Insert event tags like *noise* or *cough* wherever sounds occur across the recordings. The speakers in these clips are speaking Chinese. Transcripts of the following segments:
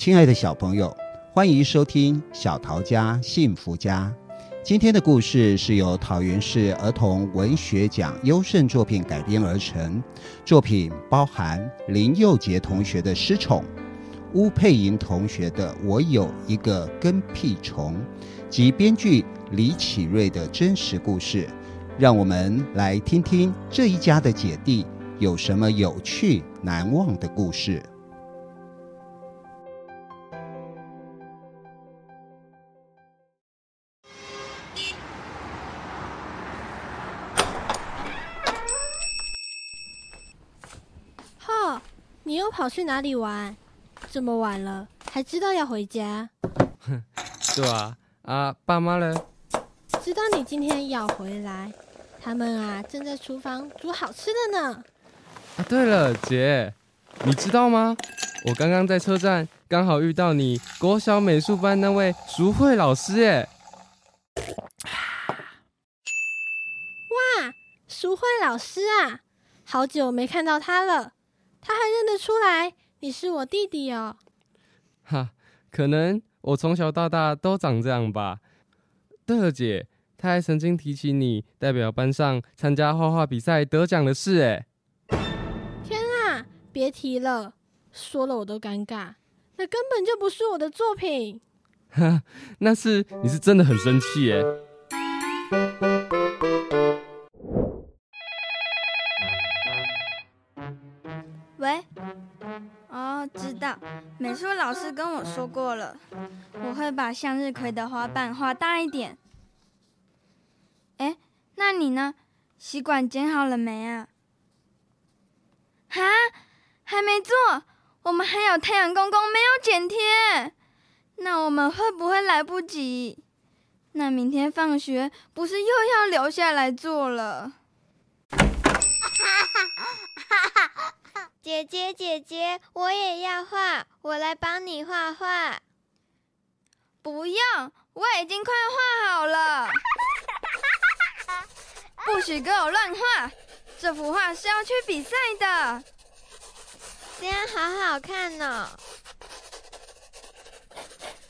亲爱的小朋友，欢迎收听小桃家幸福家。今天的故事是由桃园市儿童文学奖优胜作品改编而成，作品包含林佑杰同学的《失宠》，巫佩莹同学的《我有一个跟屁虫》，及编剧李启瑞的真实故事。让我们来听听这一家的姐弟有什么有趣难忘的故事。你又跑去哪里玩？这么晚了，还知道要回家？哼，*laughs* 对啊，啊，爸妈呢？知道你今天要回来，他们啊正在厨房煮好吃的呢。啊，对了，姐，你知道吗？我刚刚在车站刚好遇到你国小美术班那位淑慧老师耶。哇，淑慧老师啊，好久没看到她了。他还认得出来，你是我弟弟哦。哈，可能我从小到大都长这样吧。对了，姐，他还曾经提起你代表班上参加画画比赛得奖的事，哎。天啊，别提了，说了我都尴尬。那根本就不是我的作品。哈，那是你是真的很生气，哎。美术老师跟我说过了，我会把向日葵的花瓣画大一点。哎，那你呢？吸管剪好了没啊？哈，还没做，我们还有太阳公公没有剪贴，那我们会不会来不及？那明天放学不是又要留下来做了？*laughs* 姐姐，姐姐，我也要画，我来帮你画画。不用，我已经快画好了。不许给我乱画，这幅画是要去比赛的。这样好好看哦。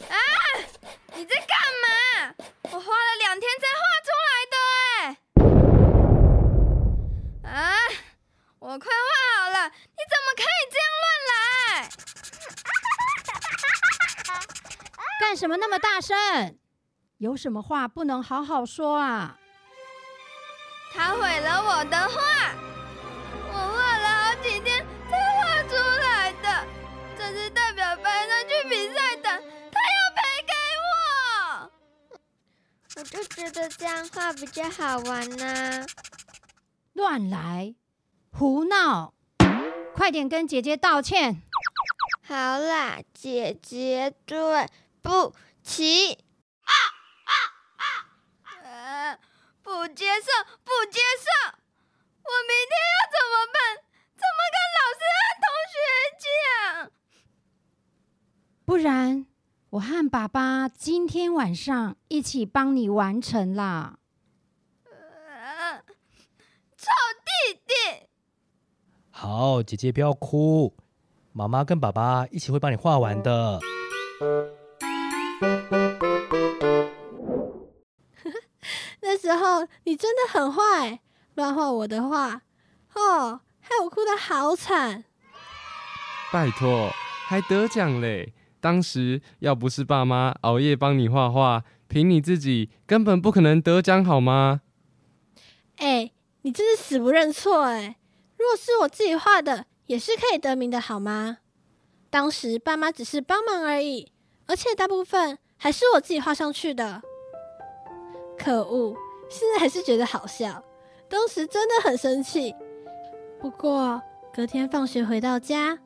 啊！你在干嘛？我花了两天才画出来的哎。啊！我快画好了，干什么那么大声？有什么话不能好好说啊？他毁了我的画，我画了好几天才画出来的，这是代表班上去比赛的，他要赔给我。我就觉得这样画比较好玩呐。乱来！胡闹！快点跟姐姐道歉。好啦，姐姐，对不起。啊啊啊！呃，不接受，不接受！我明天要怎么办？怎么跟老师和同学讲？不然，我和爸爸今天晚上一起帮你完成啦。呃，臭弟弟！好，姐姐不要哭，妈妈跟爸爸一起会帮你画完的。时候你真的很坏，乱画我的画，哦，害我哭得好惨。拜托，还得奖嘞！当时要不是爸妈熬夜帮你画画，凭你自己根本不可能得奖，好吗？哎，你真是死不认错哎！如果是我自己画的，也是可以得名的，好吗？当时爸妈只是帮忙而已，而且大部分还是我自己画上去的。可恶，现在还是觉得好笑，当时真的很生气。不过隔天放学回到家，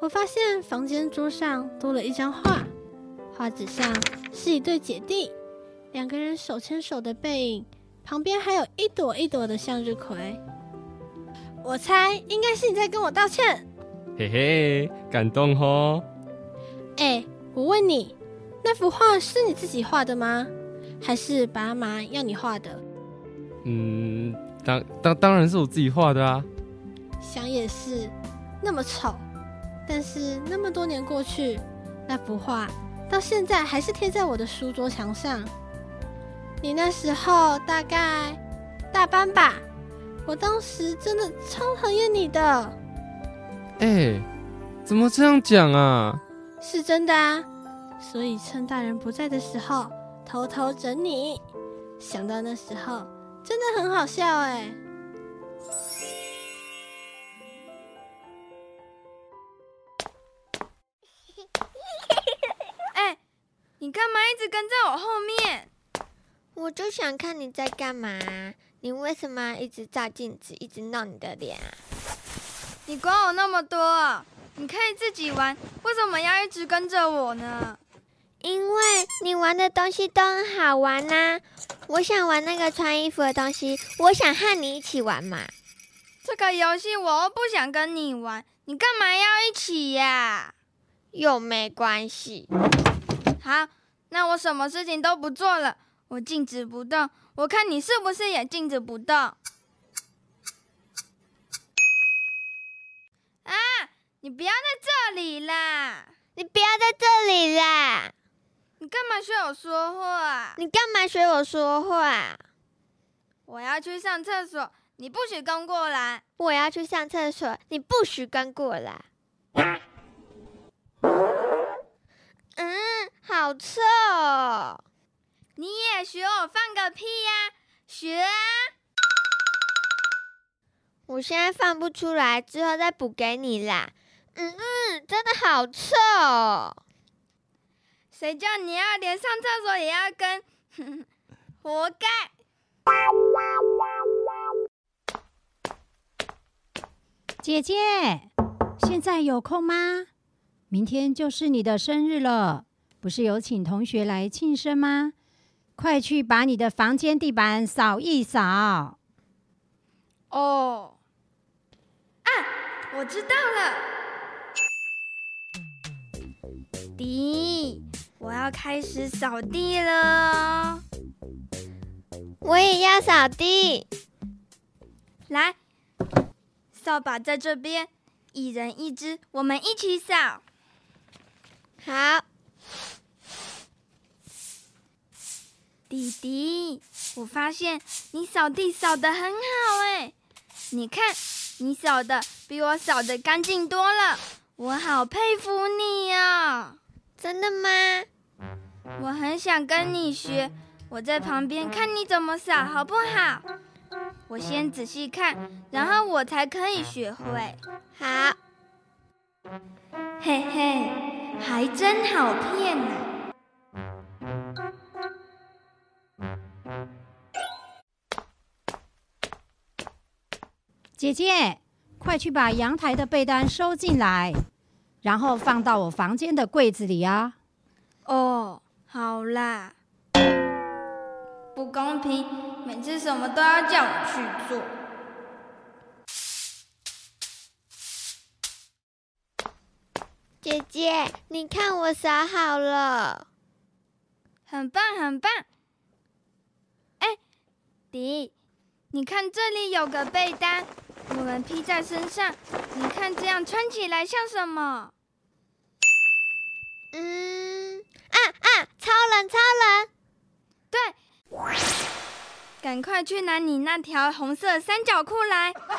我发现房间桌上多了一张画，画纸上是一对姐弟，两个人手牵手的背影，旁边还有一朵一朵的向日葵。我猜应该是你在跟我道歉，嘿嘿，感动哦！哎，我问你，那幅画是你自己画的吗？还是爸妈要你画的？嗯，当当当然是我自己画的啊。想也是，那么丑，但是那么多年过去，那幅画到现在还是贴在我的书桌墙上。你那时候大概大班吧？我当时真的超讨厌你的。哎、欸，怎么这样讲啊？是真的啊，所以趁大人不在的时候偷偷整你。想到那时候，真的很好笑哎。*laughs* 哎，你干嘛一直跟在我后面？我就想看你在干嘛。你为什么一直照镜子，一直弄你的脸啊？你管我那么多？你可以自己玩，为什么要一直跟着我呢？因为你玩的东西都很好玩呐、啊。我想玩那个穿衣服的东西，我想和你一起玩嘛。这个游戏我又不想跟你玩，你干嘛要一起呀、啊？又没关系。好，那我什么事情都不做了，我静止不动。我看你是不是也静止不动？啊！你不要在这里啦！你不要在这里啦！你干嘛学我说话？你干嘛学我说话？我要去上厕所，你不许跟过来。我要去上厕所，你不许跟过来。嗯，好臭哦。你也学我放个屁呀？学啊！我现在放不出来，之后再补给你啦。嗯嗯，真的好臭！谁叫你要连上厕所也要跟？*laughs* 活该！姐姐，现在有空吗？明天就是你的生日了，不是有请同学来庆生吗？快去把你的房间地板扫一扫。哦，啊，我知道了。*laughs* 滴，我要开始扫地了。我也要扫地。来，扫把在这边，一人一只，我们一起扫。好。弟弟，我发现你扫地扫得很好哎！你看，你扫的比我扫的干净多了，我好佩服你哦！真的吗？我很想跟你学，我在旁边看你怎么扫，好不好？我先仔细看，然后我才可以学会。好。嘿嘿，还真好骗呢。姐姐，快去把阳台的被单收进来，然后放到我房间的柜子里啊！哦，好啦。不公平，每次什么都要叫我去做。姐姐，你看我撒好了，很棒，很棒。哎，迪，你看这里有个被单。我们披在身上，你看这样穿起来像什么？嗯，啊啊，超人，超人！对，赶快去拿你那条红色三角裤来。啊？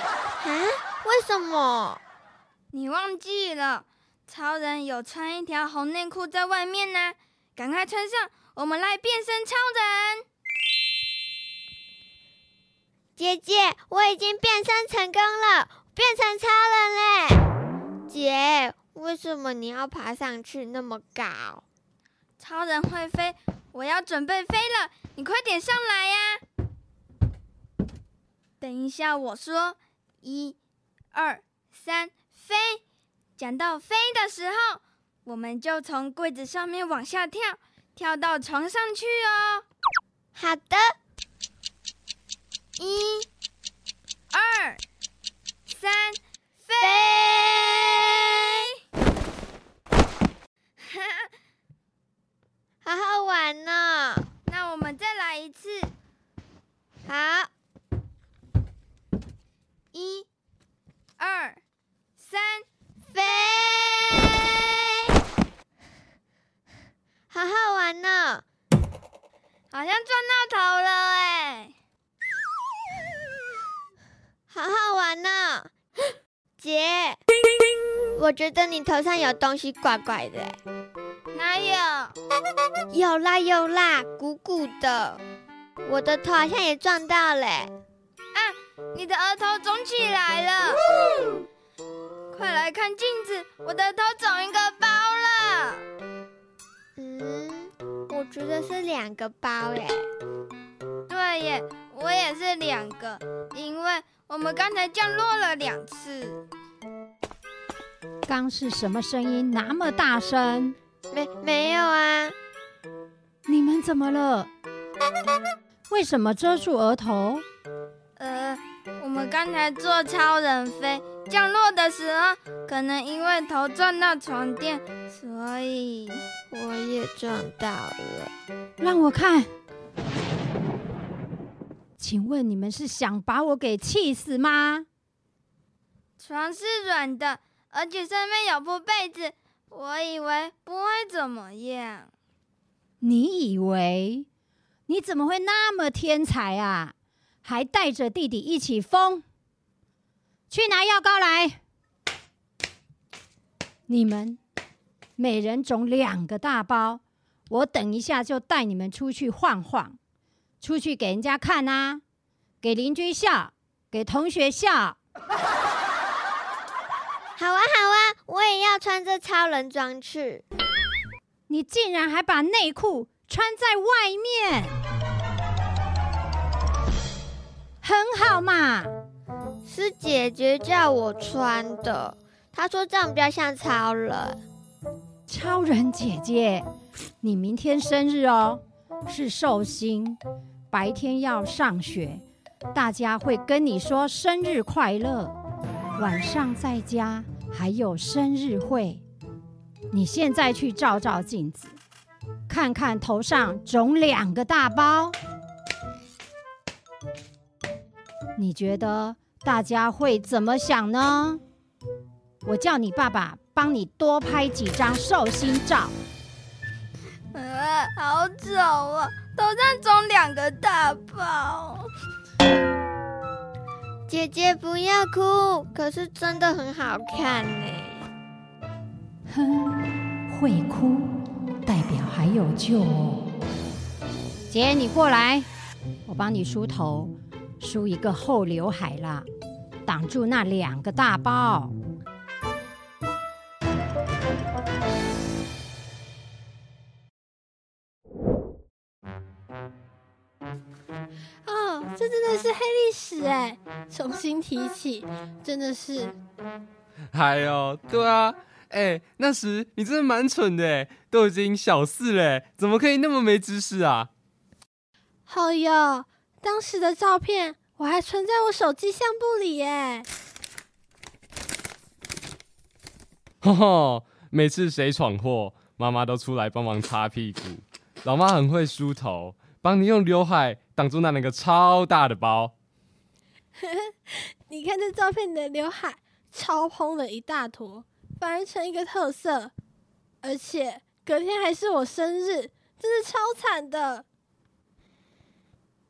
为什么？你忘记了？超人有穿一条红内裤在外面呢。赶快穿上，我们来变身超人。姐姐，我已经变身成功了，变成超人嘞！姐，为什么你要爬上去那么高？超人会飞，我要准备飞了，你快点上来呀！等一下，我说一、二、三，飞！讲到飞的时候，我们就从柜子上面往下跳，跳到床上去哦。好的。一二三飞。哈 *laughs* 哈好好玩呢。那我们再来一次。好。一二三飞。好好玩呢。好像撞到头了哎好好玩呢，姐。我觉得你头上有东西怪怪的。哪有？有啦有啦，鼓鼓的。我的头好像也撞到了。啊，你的额头肿起来了。快来看镜子，我的头肿一个包了。嗯，我觉得是两个包耶。对耶，我也是两个，因为我们刚才降落了两次。刚是什么声音那么大声？没没有啊？你们怎么了？为什么遮住额头？呃，我们刚才坐超人飞降落的时候，可能因为头撞到床垫，所以我也撞到了。让我看，请问你们是想把我给气死吗？床是软的。而且上面有铺被子，我以为不会怎么样。你以为？你怎么会那么天才啊？还带着弟弟一起疯？去拿药膏来！你们每人肿两个大包，我等一下就带你们出去晃晃，出去给人家看啊，给邻居笑，给同学笑。*laughs* 好啊，好啊，我也要穿着超人装去。你竟然还把内裤穿在外面，很好嘛。是姐姐叫我穿的，她说这样比较像超人。超人姐姐，你明天生日哦，是寿星，白天要上学，大家会跟你说生日快乐。晚上在家还有生日会，你现在去照照镜子，看看头上肿两个大包，你觉得大家会怎么想呢？我叫你爸爸帮你多拍几张寿星照。呃，好丑啊，头上肿两个大包。姐姐不要哭，可是真的很好看呢。哼，会哭代表还有救哦。姐，你过来，我帮你梳头，梳一个厚刘海啦，挡住那两个大包。是哎！重新提起，真的是。还有，对啊，哎，那时你真的蛮蠢的哎，都已经小四了，怎么可以那么没知识啊？好哟，当时的照片我还存在我手机相簿里耶。*laughs* 哈哈，每次谁闯祸，妈妈都出来帮忙擦屁股。老妈很会梳头，帮你用刘海。挡住那两个超大的包，*laughs* 你看这照片，你的刘海超蓬了一大坨，反而成一个特色，而且隔天还是我生日，真是超惨的。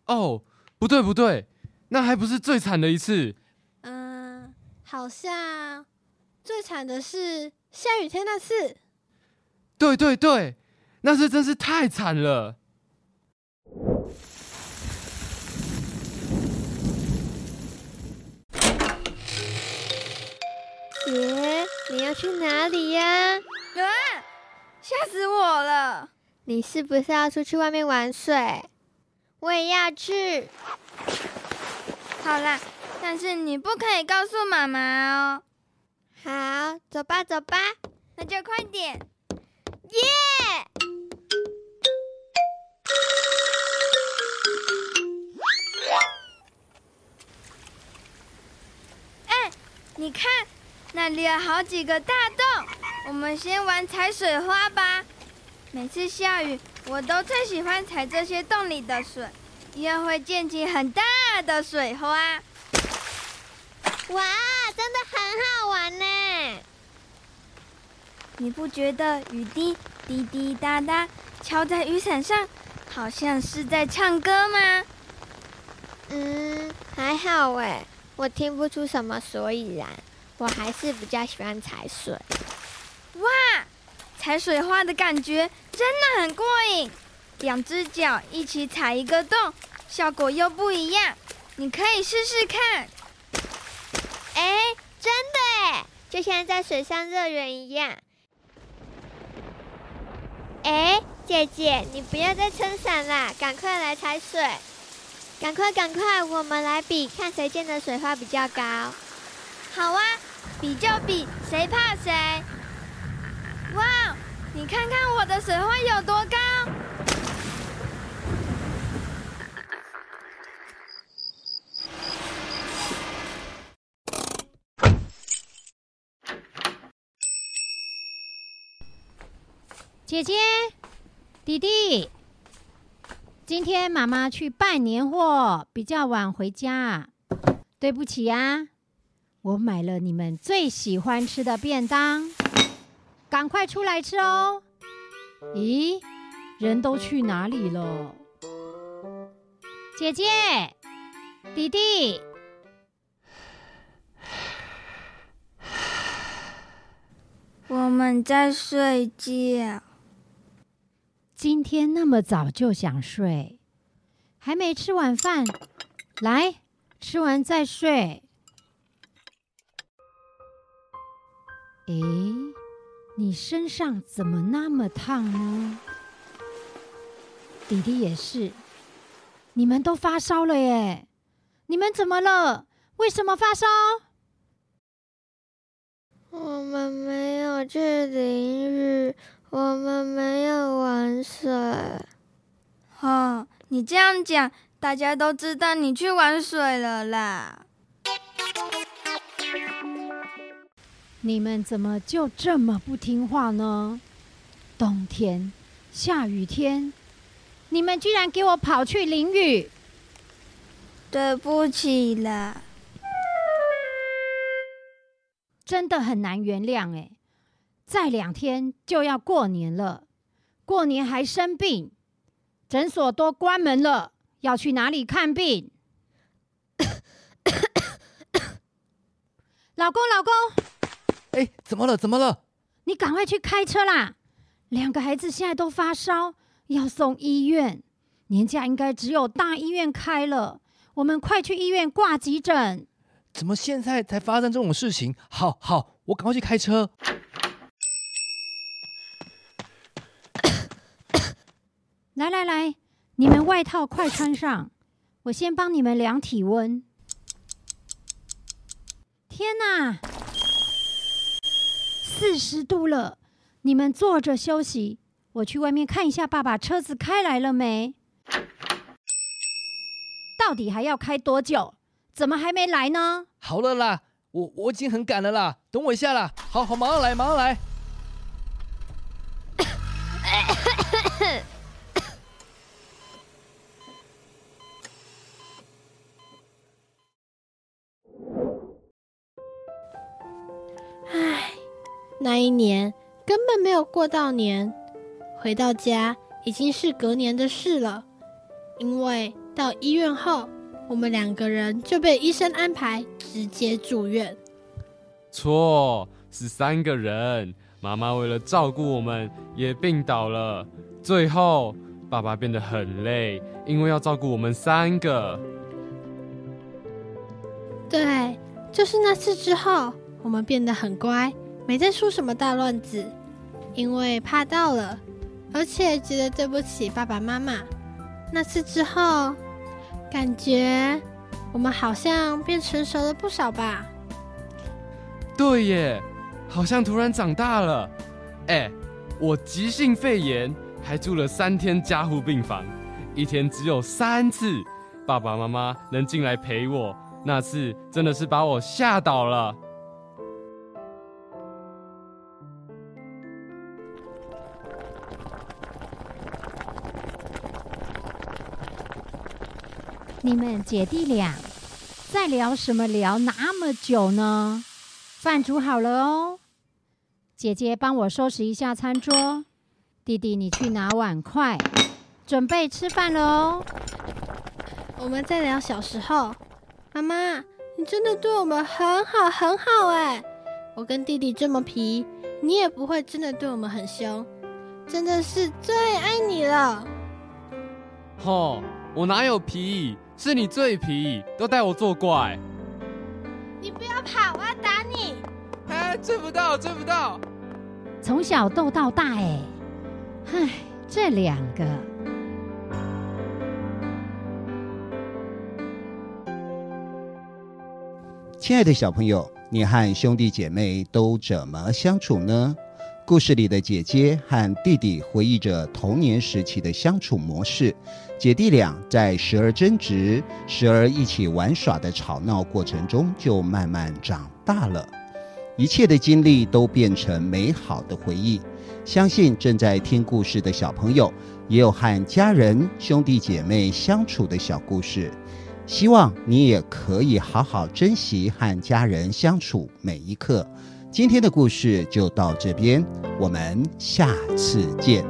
哦，不对不对，那还不是最惨的一次。嗯，好像最惨的是下雨天那次。对对对，那次真是太惨了。姐，你要去哪里呀？啊！吓死我了！你是不是要出去外面玩水？我也要去。好啦，但是你不可以告诉妈妈哦。好，走吧，走吧，那就快点。耶！哎，你看。那里有好几个大洞，我们先玩踩水花吧。每次下雨，我都最喜欢踩这些洞里的水，因为会溅起很大的水花。哇，真的很好玩呢！你不觉得雨滴滴滴答答敲在雨伞上，好像是在唱歌吗？嗯，还好哎，我听不出什么所以然。我还是比较喜欢踩水。哇，踩水花的感觉真的很过瘾，两只脚一起踩一个洞，效果又不一样。你可以试试看。哎，真的哎，就像在水上乐园一样。哎，姐姐，你不要再撑伞啦，赶快来踩水！赶快赶快，我们来比，看谁溅的水花比较高。好啊，比就比，谁怕谁？哇，你看看我的水花有多高！姐姐，弟弟，今天妈妈去办年货，比较晚回家，对不起啊。我买了你们最喜欢吃的便当，赶快出来吃哦。咦，人都去哪里了？姐姐，弟弟，我们在睡觉。今天那么早就想睡，还没吃晚饭，来，吃完再睡。诶，你身上怎么那么烫呢？弟弟也是，你们都发烧了耶！你们怎么了？为什么发烧？我们没有去淋雨。我们没有玩水。哦，你这样讲，大家都知道你去玩水了啦。你们怎么就这么不听话呢？冬天、下雨天，你们居然给我跑去淋雨！对不起啦，真的很难原谅哎。再两天就要过年了，过年还生病，诊所都关门了，要去哪里看病？*laughs* 老公，老公，哎，怎么了？怎么了？你赶快去开车啦！两个孩子现在都发烧，要送医院。年假应该只有大医院开了，我们快去医院挂急诊。怎么现在才发生这种事情？好好，我赶快去开车。*coughs* 来来来，你们外套快穿上，我先帮你们量体温。天哪，四十度了！你们坐着休息，我去外面看一下爸爸车子开来了没？到底还要开多久？怎么还没来呢？好了啦，我我已经很赶了啦，等我一下啦。好好，马上来，马上来。那一年根本没有过到年，回到家已经是隔年的事了。因为到医院后，我们两个人就被医生安排直接住院。错，是三个人。妈妈为了照顾我们，也病倒了。最后，爸爸变得很累，因为要照顾我们三个。对，就是那次之后，我们变得很乖。没再出什么大乱子，因为怕到了，而且觉得对不起爸爸妈妈。那次之后，感觉我们好像变成熟了不少吧？对耶，好像突然长大了。哎，我急性肺炎，还住了三天加护病房，一天只有三次，爸爸妈妈能进来陪我，那次真的是把我吓倒了。你们姐弟俩在聊什么？聊那么久呢？饭煮好了哦，姐姐帮我收拾一下餐桌，弟弟你去拿碗筷，准备吃饭了哦。我们在聊小时候，妈妈，你真的对我们很好很好哎。我跟弟弟这么皮，你也不会真的对我们很凶，真的是最爱你了。吼，我哪有皮？是你最皮，都带我作怪。你不要跑，我要打你。哎，追不到，追不到。从小斗到大，哎，唉，这两个。亲爱的小朋友，你和兄弟姐妹都怎么相处呢？故事里的姐姐和弟弟回忆着童年时期的相处模式，姐弟俩在时而争执、时而一起玩耍的吵闹过程中，就慢慢长大了。一切的经历都变成美好的回忆。相信正在听故事的小朋友，也有和家人、兄弟姐妹相处的小故事。希望你也可以好好珍惜和家人相处每一刻。今天的故事就到这边，我们下次见。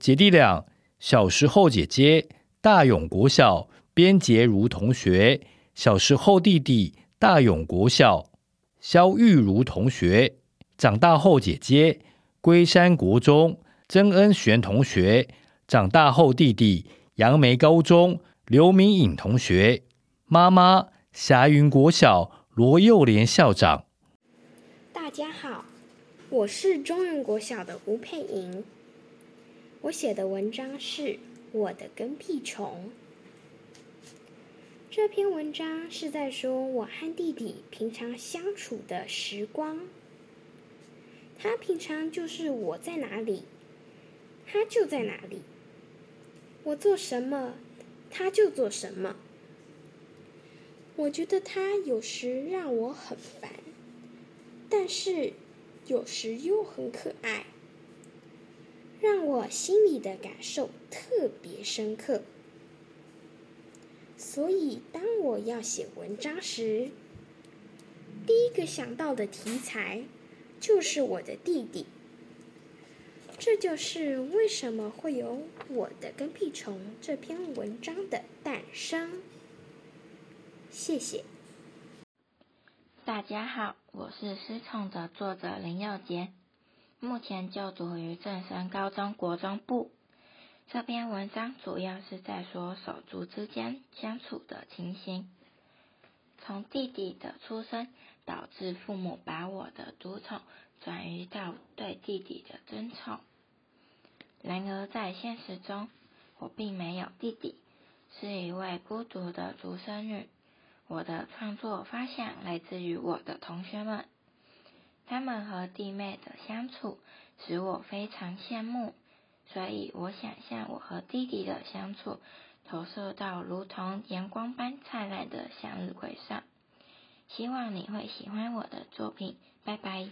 姐弟俩，小时候姐姐，大勇国小边杰如同学；小时候弟弟，大勇国小萧玉如同学；长大后姐姐，龟山国中曾恩璇同学；长大后弟弟，杨梅高中刘明颖同学。妈妈。霞云国小罗幼莲校长，大家好，我是中原国小的吴佩莹。我写的文章是《我的跟屁虫》。这篇文章是在说我和弟弟平常相处的时光。他平常就是我在哪里，他就在哪里；我做什么，他就做什么。我觉得他有时让我很烦，但是有时又很可爱，让我心里的感受特别深刻。所以，当我要写文章时，第一个想到的题材就是我的弟弟。这就是为什么会有《我的跟屁虫》这篇文章的诞生。谢谢。大家好，我是失宠的作者林佑杰，目前就读于正山高中国中部。这篇文章主要是在说手足之间相处的情形。从弟弟的出生，导致父母把我的独宠转移到对弟弟的争宠。然而在现实中，我并没有弟弟，是一位孤独的独生女。我的创作发想来自于我的同学们，他们和弟妹的相处使我非常羡慕，所以我想象我和弟弟的相处投射到如同阳光般灿烂的向日葵上。希望你会喜欢我的作品，拜拜。